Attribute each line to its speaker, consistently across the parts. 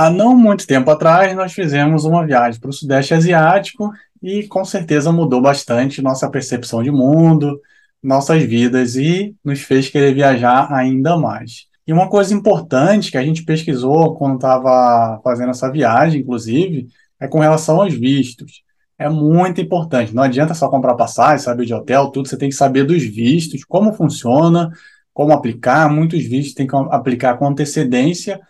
Speaker 1: Há não muito tempo atrás, nós fizemos uma viagem para o Sudeste Asiático e com certeza mudou bastante nossa percepção de mundo, nossas vidas e nos fez querer viajar ainda mais. E uma coisa importante que a gente pesquisou quando estava fazendo essa viagem, inclusive, é com relação aos vistos. É muito importante. Não adianta só comprar passagem, saber de hotel, tudo. Você tem que saber dos vistos, como funciona, como aplicar. Muitos vistos tem que aplicar com antecedência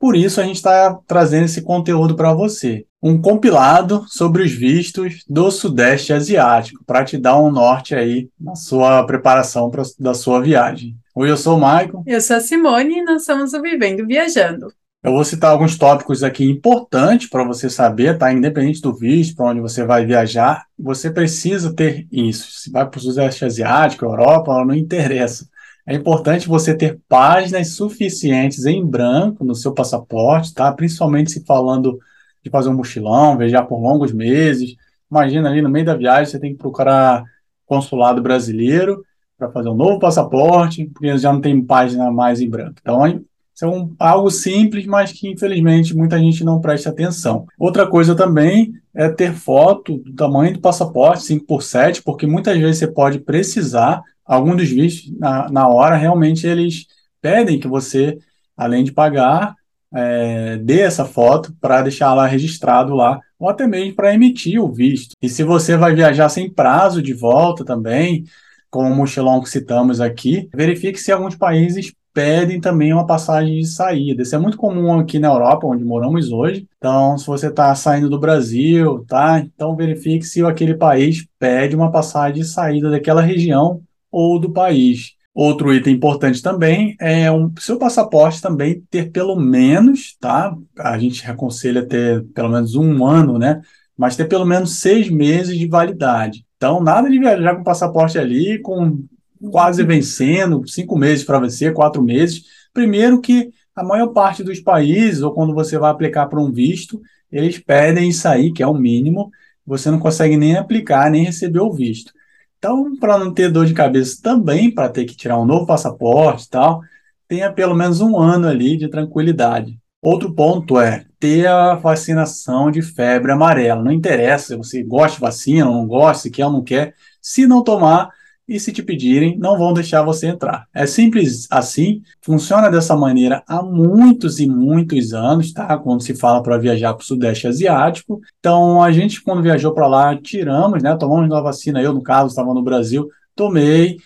Speaker 1: por isso a gente está trazendo esse conteúdo para você. Um compilado sobre os vistos do Sudeste Asiático, para te dar um norte aí na sua preparação pra, da sua viagem. Oi, eu sou o Maicon.
Speaker 2: Eu sou a Simone e nós somos o Vivendo Viajando.
Speaker 1: Eu vou citar alguns tópicos aqui importantes para você saber, tá? Independente do visto, para onde você vai viajar, você precisa ter isso. Se vai para o Sudeste Asiático, Europa, não interessa. É importante você ter páginas suficientes em branco no seu passaporte, tá? Principalmente se falando de fazer um mochilão, viajar por longos meses. Imagina ali no meio da viagem você tem que procurar consulado brasileiro para fazer um novo passaporte, porque já não tem página mais em branco. Então, isso é um, algo simples, mas que infelizmente muita gente não presta atenção. Outra coisa também é ter foto do tamanho do passaporte, 5 por 7, porque muitas vezes você pode precisar alguns dos vistos, na, na hora, realmente eles pedem que você, além de pagar, é, dê essa foto para deixar lá registrado lá, ou até mesmo para emitir o visto. E se você vai viajar sem prazo de volta também, como o mochilão que citamos aqui, verifique se alguns países pedem também uma passagem de saída. Isso é muito comum aqui na Europa, onde moramos hoje. Então, se você está saindo do Brasil, tá? Então verifique se aquele país pede uma passagem de saída daquela região ou do país. Outro item importante também é o um, seu passaporte também ter pelo menos, tá? A gente aconselha ter pelo menos um ano, né? Mas ter pelo menos seis meses de validade. Então, nada de viajar com o passaporte ali, com quase vencendo, cinco meses para você, quatro meses. Primeiro que a maior parte dos países, ou quando você vai aplicar para um visto, eles pedem isso aí, que é o mínimo, você não consegue nem aplicar, nem receber o visto. Então, para não ter dor de cabeça também, para ter que tirar um novo passaporte e tal, tenha pelo menos um ano ali de tranquilidade. Outro ponto é ter a vacinação de febre amarela. Não interessa se você gosta de vacina ou não gosta, se quer ou não quer. Se não tomar, e se te pedirem, não vão deixar você entrar. É simples assim, funciona dessa maneira há muitos e muitos anos, tá? Quando se fala para viajar para o Sudeste Asiático. Então, a gente, quando viajou para lá, tiramos, né? Tomamos uma vacina, eu, no caso, estava no Brasil, tomei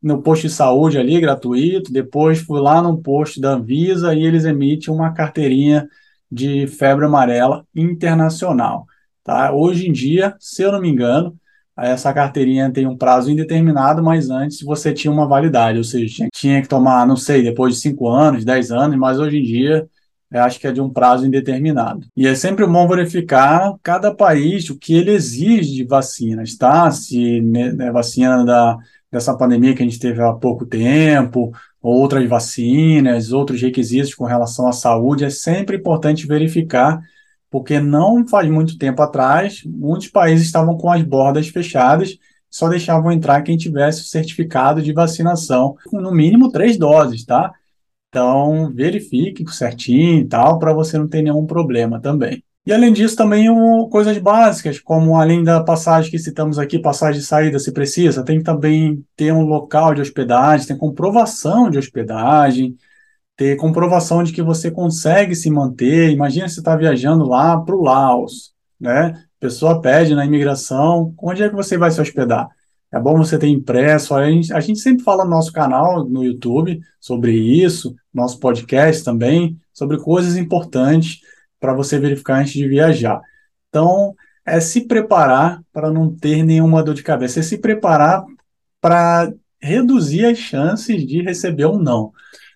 Speaker 1: no posto de saúde ali, gratuito. Depois fui lá no posto da Anvisa e eles emitem uma carteirinha de febre amarela internacional. Tá? Hoje em dia, se eu não me engano, essa carteirinha tem um prazo indeterminado, mas antes você tinha uma validade, ou seja, tinha, que tomar, não sei, depois de 5 anos, 10 anos, mas hoje em dia acho que é de um prazo indeterminado. E é sempre bom verificar cada país o que ele exige de vacinas, tá? Se né, né vacina da, dessa pandemia que a gente teve há pouco tempo, outras vacinas, outros requisitos com relação à saúde, é sempre importante verificar porque não faz muito tempo atrás, muitos países estavam com as bordas fechadas, só deixavam entrar quem tivesse o certificado de vacinação, com no mínimo três doses, tá? Então, verifique certinho e tal, para você não ter nenhum problema também. E além disso, também um, coisas básicas, como além da passagem que citamos aqui, passagem de saída, se precisa, tem também ter um local de hospedagem, tem comprovação de hospedagem, ter comprovação de que você consegue se manter. Imagina você está viajando lá para o Laos, né? A pessoa pede na imigração, onde é que você vai se hospedar? É bom você ter impresso. A gente, a gente sempre fala no nosso canal no YouTube sobre isso, nosso podcast também, sobre coisas importantes para você verificar antes de viajar. Então, é se preparar para não ter nenhuma dor de cabeça, é se preparar para reduzir as chances de receber um não.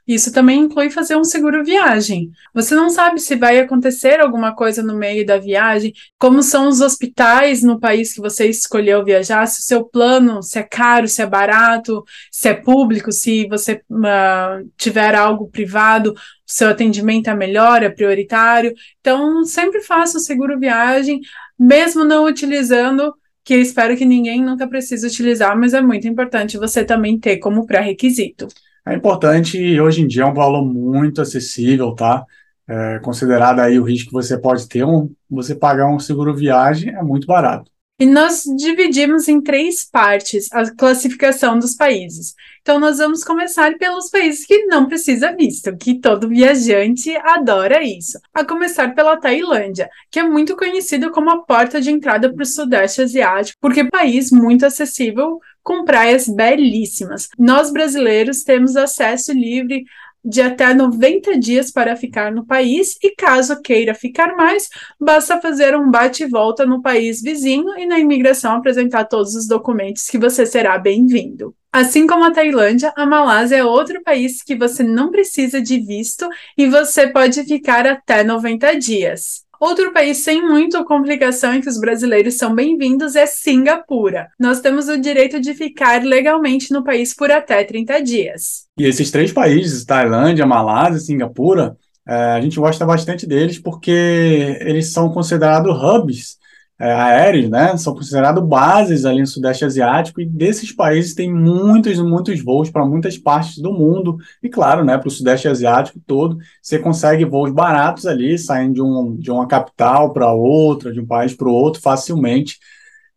Speaker 2: Isso também inclui fazer um seguro viagem. Você não sabe se vai acontecer alguma coisa no meio da viagem, como são os hospitais no país que você escolheu viajar, se o seu plano, se é caro, se é barato, se é público, se você uh, tiver algo privado, o seu atendimento é melhor, é prioritário. Então, sempre faça o seguro viagem, mesmo não utilizando que eu espero que ninguém nunca precise utilizar, mas é muito importante você também ter como pré-requisito.
Speaker 1: É importante, hoje em dia é um valor muito acessível, tá? é, considerado aí o risco que você pode ter, um, você pagar um seguro viagem é muito barato.
Speaker 2: E nós dividimos em três partes a classificação dos países. Então, nós vamos começar pelos países que não precisa visto, que todo viajante adora isso. A começar pela Tailândia, que é muito conhecido como a porta de entrada para o Sudeste Asiático, porque é um país muito acessível com praias belíssimas. Nós brasileiros temos acesso livre de até 90 dias para ficar no país e caso queira ficar mais, basta fazer um bate e volta no país vizinho e na imigração apresentar todos os documentos que você será bem-vindo. Assim como a Tailândia, a Malásia é outro país que você não precisa de visto e você pode ficar até 90 dias. Outro país sem muita complicação e que os brasileiros são bem-vindos é Singapura. Nós temos o direito de ficar legalmente no país por até 30 dias.
Speaker 1: E esses três países, Tailândia, Malásia e Singapura, é, a gente gosta bastante deles porque eles são considerados hubs aéreos, né, são considerados bases ali no Sudeste Asiático e desses países tem muitos muitos voos para muitas partes do mundo. E claro, né, para o Sudeste Asiático todo, você consegue voos baratos ali, saindo de, um, de uma capital para outra, de um país para o outro facilmente.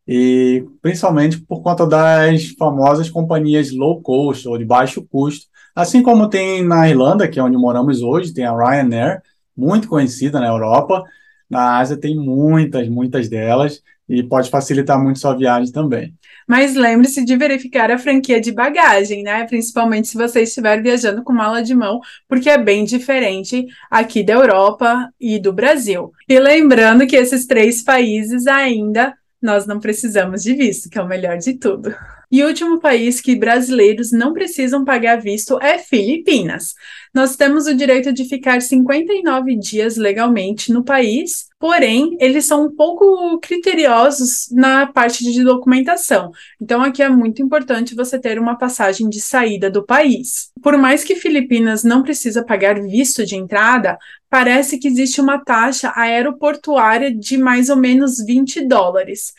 Speaker 1: E principalmente por conta das famosas companhias low cost ou de baixo custo, assim como tem na Irlanda, que é onde moramos hoje, tem a Ryanair, muito conhecida na Europa, na Ásia tem muitas, muitas delas e pode facilitar muito sua viagem também.
Speaker 2: Mas lembre-se de verificar a franquia de bagagem, né? Principalmente se você estiver viajando com mala de mão, porque é bem diferente aqui da Europa e do Brasil. E lembrando que esses três países ainda nós não precisamos de visto, que é o melhor de tudo. E o último país que brasileiros não precisam pagar visto é Filipinas. Nós temos o direito de ficar 59 dias legalmente no país, porém, eles são um pouco criteriosos na parte de documentação. Então, aqui é muito importante você ter uma passagem de saída do país. Por mais que Filipinas não precisa pagar visto de entrada, parece que existe uma taxa aeroportuária de mais ou menos 20 dólares.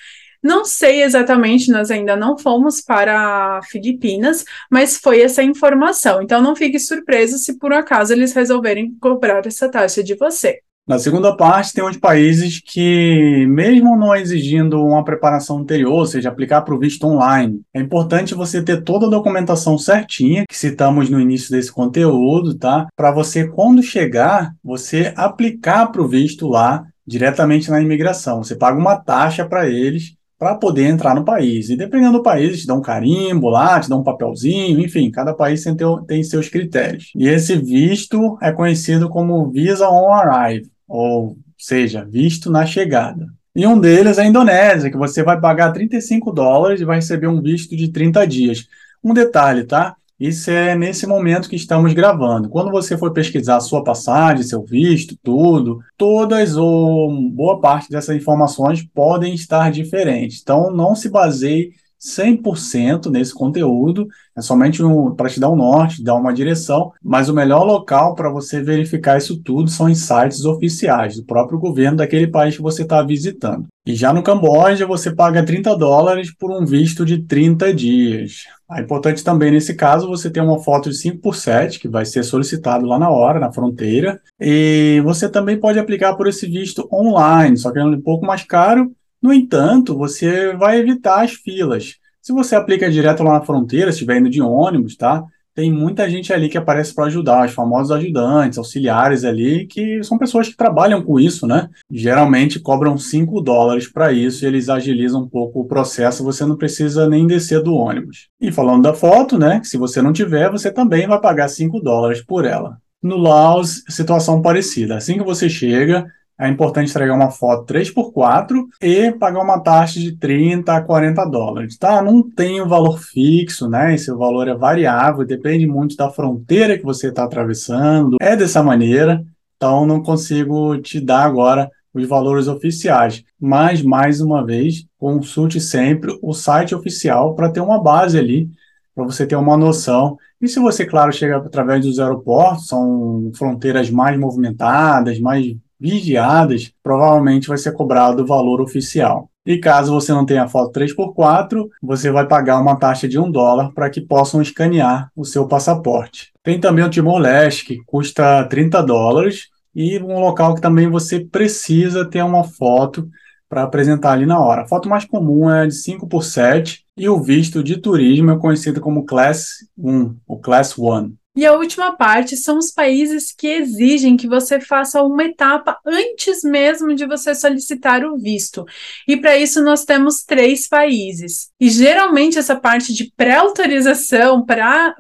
Speaker 2: Não sei exatamente, nós ainda não fomos para Filipinas, mas foi essa informação. Então não fique surpreso se por acaso eles resolverem cobrar essa taxa de você.
Speaker 1: Na segunda parte, tem os países que, mesmo não exigindo uma preparação anterior, ou seja, aplicar para o visto online, é importante você ter toda a documentação certinha, que citamos no início desse conteúdo, tá? Para você, quando chegar, você aplicar para o visto lá diretamente na imigração. Você paga uma taxa para eles para poder entrar no país. E dependendo do país, te dá um carimbo lá, te dá um papelzinho, enfim, cada país tem, tem seus critérios. E esse visto é conhecido como Visa on Arrival, ou seja, visto na chegada. E um deles é a Indonésia, que você vai pagar 35 dólares e vai receber um visto de 30 dias. Um detalhe, tá? Isso é nesse momento que estamos gravando. Quando você for pesquisar sua passagem, seu visto, tudo, todas ou boa parte dessas informações podem estar diferentes. Então, não se baseie 100% nesse conteúdo, é somente um, para te dar um norte, dar uma direção, mas o melhor local para você verificar isso tudo são os sites oficiais do próprio governo daquele país que você está visitando. E já no Camboja, você paga 30 dólares por um visto de 30 dias. É importante também, nesse caso, você ter uma foto de 5 por 7, que vai ser solicitado lá na hora, na fronteira. E você também pode aplicar por esse visto online, só que é um pouco mais caro, no entanto, você vai evitar as filas. Se você aplica direto lá na fronteira, se estiver indo de ônibus, tá? Tem muita gente ali que aparece para ajudar, os famosos ajudantes, auxiliares ali, que são pessoas que trabalham com isso, né? Geralmente cobram 5 dólares para isso e eles agilizam um pouco o processo, você não precisa nem descer do ônibus. E falando da foto, né? Se você não tiver, você também vai pagar 5 dólares por ela. No Laos, situação parecida. Assim que você chega, é importante entregar uma foto 3x4 e pagar uma taxa de 30 a 40 dólares, tá? Não tem um valor fixo, né? Esse valor é variável, depende muito da fronteira que você está atravessando. É dessa maneira, então não consigo te dar agora os valores oficiais. Mas, mais uma vez, consulte sempre o site oficial para ter uma base ali, para você ter uma noção. E se você, claro, chega através dos aeroportos, são fronteiras mais movimentadas, mais vigiadas, provavelmente vai ser cobrado o valor oficial. E caso você não tenha foto 3x4, você vai pagar uma taxa de um dólar para que possam escanear o seu passaporte. Tem também o Timor-Leste, que custa 30 dólares, e um local que também você precisa ter uma foto para apresentar ali na hora. A foto mais comum é de 5 por 7 e o visto de turismo é conhecido como Class 1, ou Class 1.
Speaker 2: E a última parte são os países que exigem que você faça uma etapa antes mesmo de você solicitar o visto. E para isso nós temos três países. E geralmente essa parte de pré-autorização para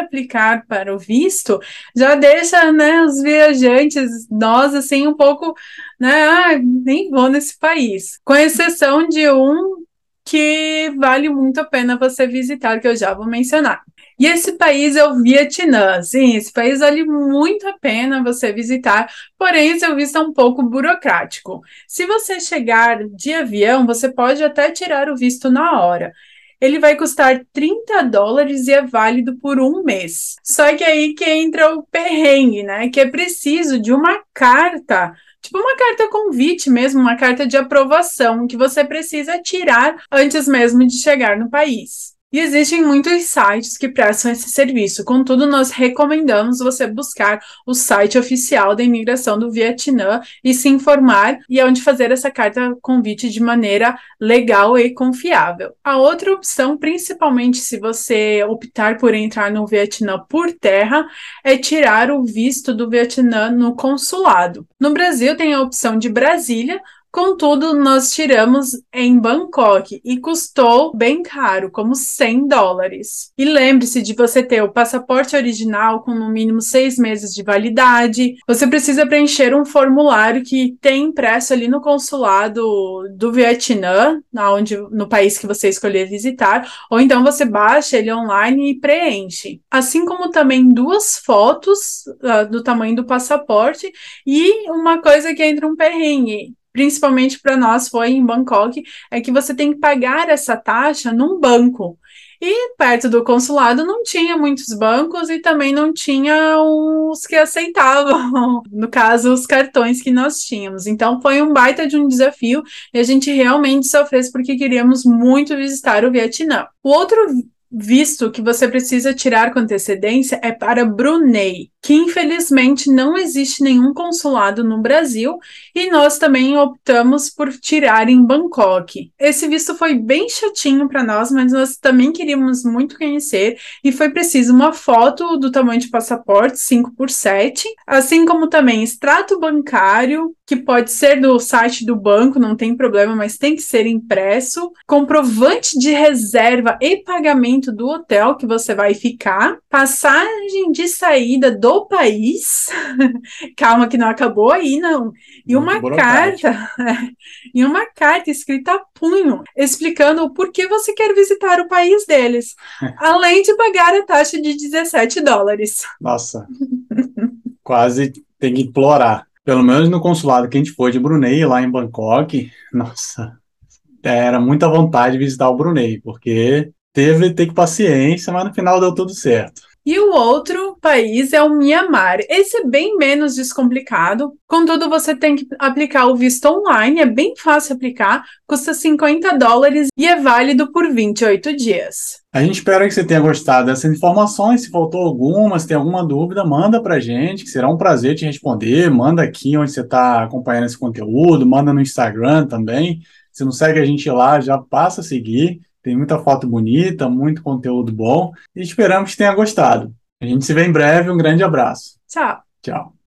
Speaker 2: aplicar para o visto já deixa né, os viajantes, nós assim, um pouco, né? Ah, nem vou nesse país. Com exceção de um que vale muito a pena você visitar, que eu já vou mencionar. E esse país é o Vietnã. Sim, esse país vale muito a pena você visitar, porém, seu visto é um pouco burocrático. Se você chegar de avião, você pode até tirar o visto na hora ele vai custar 30 dólares e é válido por um mês. Só que aí que entra o perrengue, né? Que é preciso de uma carta tipo uma carta convite mesmo, uma carta de aprovação que você precisa tirar antes mesmo de chegar no país. E existem muitos sites que prestam esse serviço, contudo, nós recomendamos você buscar o site oficial da imigração do Vietnã e se informar e é onde fazer essa carta convite de maneira legal e confiável. A outra opção, principalmente se você optar por entrar no Vietnã por terra, é tirar o visto do Vietnã no consulado. No Brasil, tem a opção de Brasília, Contudo, nós tiramos em Bangkok e custou bem caro, como 100 dólares. E lembre-se de você ter o passaporte original com no mínimo seis meses de validade. Você precisa preencher um formulário que tem impresso ali no consulado do Vietnã, onde, no país que você escolher visitar, ou então você baixa ele online e preenche. Assim como também duas fotos uh, do tamanho do passaporte e uma coisa que entra um perrengue principalmente para nós foi em Bangkok, é que você tem que pagar essa taxa num banco. E perto do consulado não tinha muitos bancos e também não tinha os que aceitavam, no caso, os cartões que nós tínhamos. Então foi um baita de um desafio e a gente realmente sofreu porque queríamos muito visitar o Vietnã. O outro visto que você precisa tirar com antecedência é para Brunei que infelizmente não existe nenhum consulado no Brasil e nós também optamos por tirar em Bangkok. Esse visto foi bem chatinho para nós, mas nós também queríamos muito conhecer e foi preciso uma foto do tamanho de passaporte 5 por 7, assim como também extrato bancário, que pode ser do site do banco, não tem problema, mas tem que ser impresso, comprovante de reserva e pagamento do hotel que você vai ficar, passagem de saída do país, calma que não acabou aí, não, e uma carta, e uma carta escrita a punho, explicando o porquê você quer visitar o país deles, além de pagar a taxa de 17 dólares.
Speaker 1: Nossa, quase tem que implorar. Pelo menos no consulado que a gente foi de Brunei, lá em Bangkok, nossa, era muita vontade de visitar o Brunei, porque teve ter que paciência, mas no final deu tudo certo.
Speaker 2: E o outro país é o Mianmar. Esse é bem menos descomplicado, contudo, você tem que aplicar o visto online, é bem fácil aplicar, custa 50 dólares e é válido por 28 dias.
Speaker 1: A gente espera que você tenha gostado dessas informações. Se faltou alguma, se tem alguma dúvida, manda para gente, que será um prazer te responder. Manda aqui onde você está acompanhando esse conteúdo, manda no Instagram também. Se não segue a gente lá, já passa a seguir. Tem muita foto bonita, muito conteúdo bom e esperamos que tenha gostado. A gente se vê em breve. Um grande abraço.
Speaker 2: Tchau.
Speaker 1: Tchau.